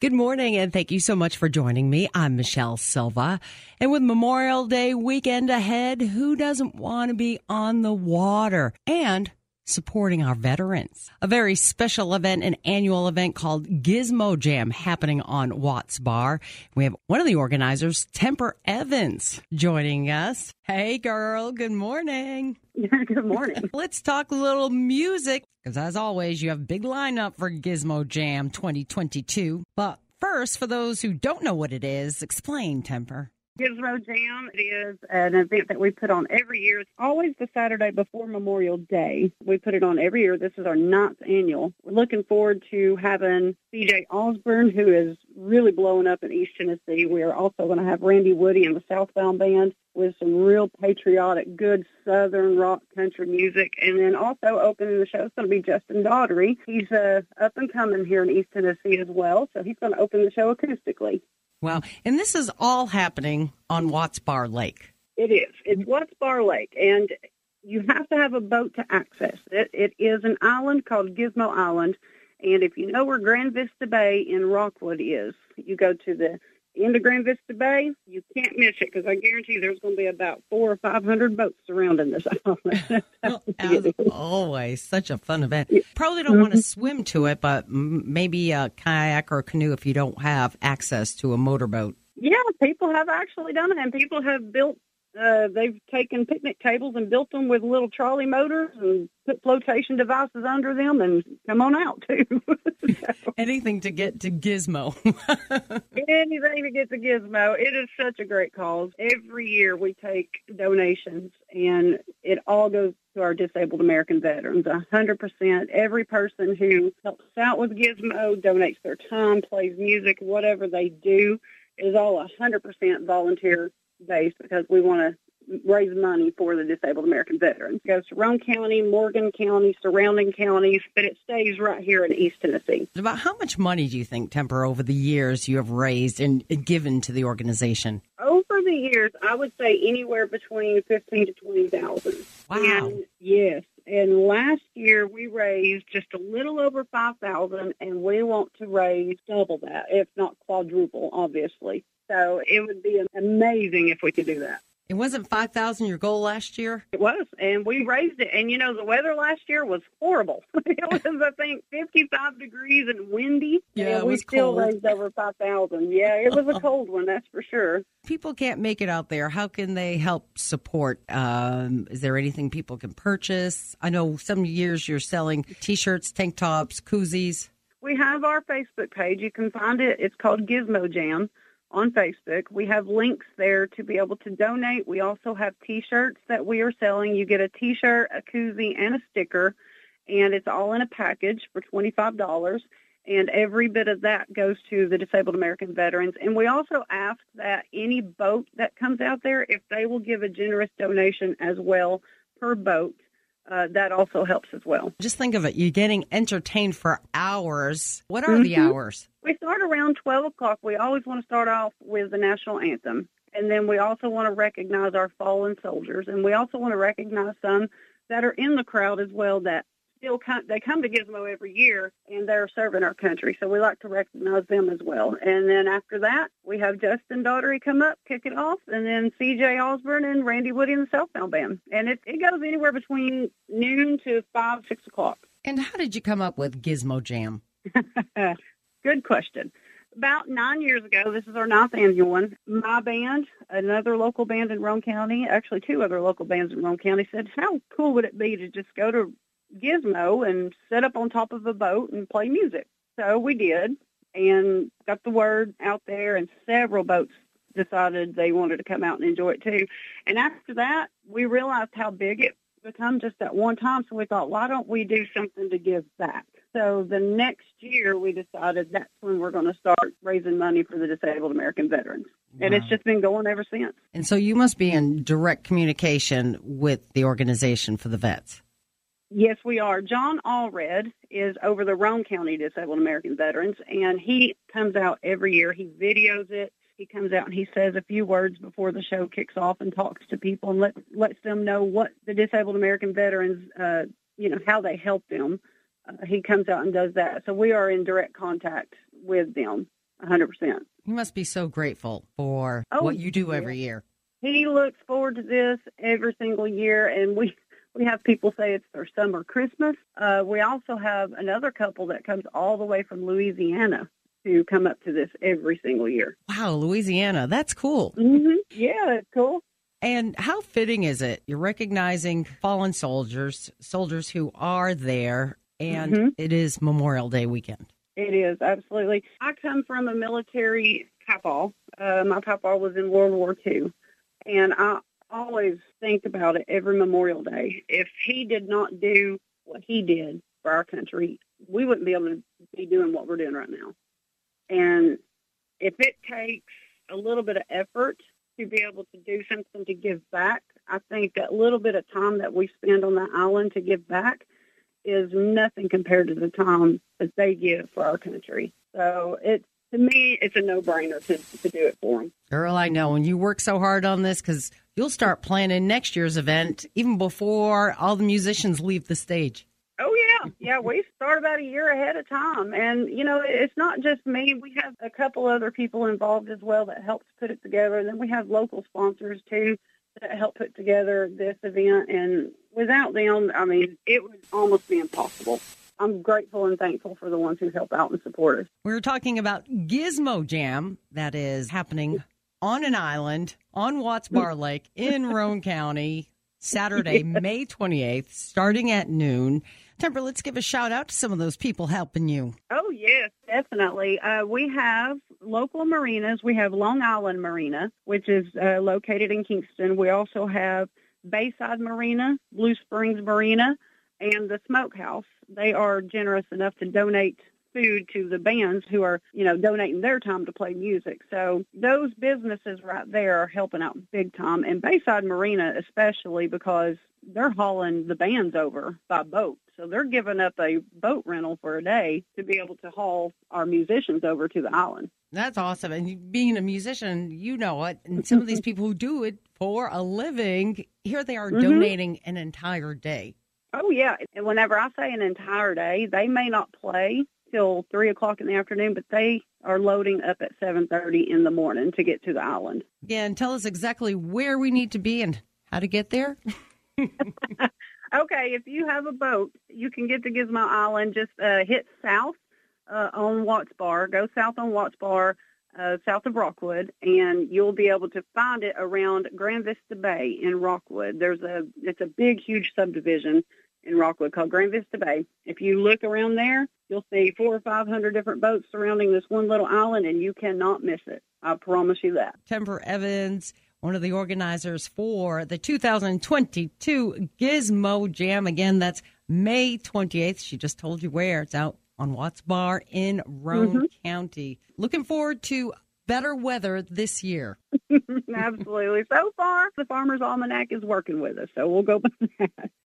Good morning, and thank you so much for joining me. I'm Michelle Silva. And with Memorial Day weekend ahead, who doesn't want to be on the water and supporting our veterans? A very special event, an annual event called Gizmo Jam happening on Watts Bar. We have one of the organizers, Temper Evans, joining us. Hey, girl. Good morning. Good morning. Let's talk a little music because, as always, you have a big lineup for Gizmo Jam 2022. But first, for those who don't know what it is, explain, Temper. Gizmo Jam it is an event that we put on every year. It's always the Saturday before Memorial Day. We put it on every year. This is our ninth annual. We're looking forward to having CJ Osborne, who is really blowing up in East Tennessee. We are also going to have Randy Woody and the Southbound Band with some real patriotic, good Southern rock country music. And then also opening the show is going to be Justin Daugherty. He's uh, up and coming here in East Tennessee as well, so he's going to open the show acoustically. Wow. And this is all happening on Watts Bar Lake. It is. It's Watts Bar Lake, and you have to have a boat to access it. It is an island called Gizmo Island, and if you know where Grand Vista Bay in Rockwood is, you go to the into Grand Vista Bay, you can't miss it because I guarantee there's going to be about four or five hundred boats surrounding this island. well, as always, such a fun event. Probably don't mm-hmm. want to swim to it, but maybe a kayak or a canoe if you don't have access to a motorboat. Yeah, people have actually done it, and people have built uh, they've taken picnic tables and built them with little trolley motors and put flotation devices under them and come on out too. so, Anything to get to Gizmo. anything to get to Gizmo. It is such a great cause. Every year we take donations and it all goes to our disabled American veterans. A hundred percent. Every person who helps out with Gizmo donates their time, plays music, whatever they do is all a hundred percent volunteer based because we want to raise money for the disabled American veterans. It goes to Roane County, Morgan County, surrounding counties, but it stays right here in East Tennessee. About how much money do you think, Temper, over the years you have raised and given to the organization? Over the years, I would say anywhere between fifteen to twenty thousand. Wow! And yes, and last year we raised just a little over five thousand, and we want to raise double that, if not quadruple, obviously. So it would be amazing if we could do that. It wasn't 5,000 your goal last year? It was, and we raised it. And you know, the weather last year was horrible. it was, I think, 55 degrees and windy. Yeah, and we still cold. raised over 5,000. Yeah, it was a cold one, that's for sure. People can't make it out there. How can they help support? Um, is there anything people can purchase? I know some years you're selling t shirts, tank tops, koozies. We have our Facebook page. You can find it. It's called Gizmo Jam on Facebook. We have links there to be able to donate. We also have T-shirts that we are selling. You get a T-shirt, a koozie, and a sticker, and it's all in a package for $25. And every bit of that goes to the disabled American veterans. And we also ask that any boat that comes out there, if they will give a generous donation as well per boat, uh, that also helps as well. Just think of it. You're getting entertained for hours. What are mm-hmm. the hours? We start around 12 o'clock. We always want to start off with the national anthem. And then we also want to recognize our fallen soldiers. And we also want to recognize some that are in the crowd as well that still come, they come to Gizmo every year and they're serving our country. So we like to recognize them as well. And then after that, we have Justin Daugherty come up, kick it off, and then CJ Osborne and Randy Woody and the Southbound Band. And it, it goes anywhere between noon to 5, 6 o'clock. And how did you come up with Gizmo Jam? Good question. About nine years ago, this is our ninth annual one, my band, another local band in Roane County, actually two other local bands in Roane County, said, how cool would it be to just go to Gizmo and set up on top of a boat and play music. So we did and got the word out there and several boats decided they wanted to come out and enjoy it too. And after that, we realized how big it become just at one time. So we thought, why don't we do something to give back? So the next year we decided that's when we're going to start raising money for the disabled American veterans. Wow. And it's just been going ever since. And so you must be in direct communication with the organization for the vets. Yes, we are. John Allred is over the Roane County Disabled American Veterans, and he comes out every year. He videos it. He comes out and he says a few words before the show kicks off and talks to people and let, lets them know what the disabled American veterans, uh, you know, how they help them. Uh, he comes out and does that. So we are in direct contact with them. 100%. You must be so grateful for Oh, what you do yeah. every year. He looks forward to this every single year, and we we have people say it's their summer Christmas. Uh, we also have another couple that comes all the way from Louisiana to come up to this every single year. Wow, Louisiana. That's cool. Mm-hmm. Yeah, it's cool. And how fitting is it? You're recognizing fallen soldiers, soldiers who are there, and Mhm. it is Memorial Day weekend. It is absolutely. I come from a military papa. Uh, my papa was in World War II, and I always think about it every Memorial Day. If he did not do what he did for our country, we wouldn't be able to be doing what we're doing right now. And if it takes a little bit of effort to be able to do something to give back, I think that little bit of time that we spend on the island to give back is nothing compared to the time that they give for our country. So it to me, it's a no-brainer to, to do it for them. Girl, I know. And you work so hard on this because you'll start planning next year's event even before all the musicians leave the stage. Oh yeah, yeah. We start about a year ahead of time, and you know it's not just me. We have a couple other people involved as well that helps put it together. And then we have local sponsors too that help put together this event. And without them, I mean, it would almost be impossible. I'm grateful and thankful for the ones who help out and support us. We're talking about Gizmo Jam that is happening on an island on Watts Bar Lake in Roane County, Saturday, May 28th, starting at noon. Temper, let's give a shout out to some of those people helping you. Oh yes, definitely. Uh, we have local marinas. We have Long Island Marina, which is uh, located in Kingston. We also have Bayside Marina, Blue Springs Marina, and the Smokehouse. They are generous enough to donate food to the bands who are, you know, donating their time to play music. So those businesses right there are helping out big time. And Bayside Marina especially because they're hauling the bands over by boat. So they're giving up a boat rental for a day to be able to haul our musicians over to the island. That's awesome. And being a musician, you know it. And some of these people who do it for a living, here they are Mhm. donating an entire day. Oh yeah, and whenever I say an entire day, they may not play till three o'clock in the afternoon, but they are loading up at seven thirty in the morning to get to the island. Again, tell us exactly where we need to be and how to get there. Okay, if you have a boat, you can get to Gizmo Island. Just uh, hit south uh, on Watts Bar. Go south on Watts Bar, uh, south of Rockwood, and you'll be able to find it around Grand Vista Bay in Rockwood. There's a it's a big, huge subdivision in Rockwood called Grand Vista Bay. If you look around there, you'll see four or five hundred different boats surrounding this one little island, and you cannot miss it. I promise you that. Temper Evans, one of the organizers for the 2022 Gizmo Jam. Again, that's May 28th. She just told you where. It's out on Watts Bar in Roane mm-hmm. County. Looking forward to better weather this year. Absolutely. So far, the Farmer's Almanac is working with us, so we'll go by that.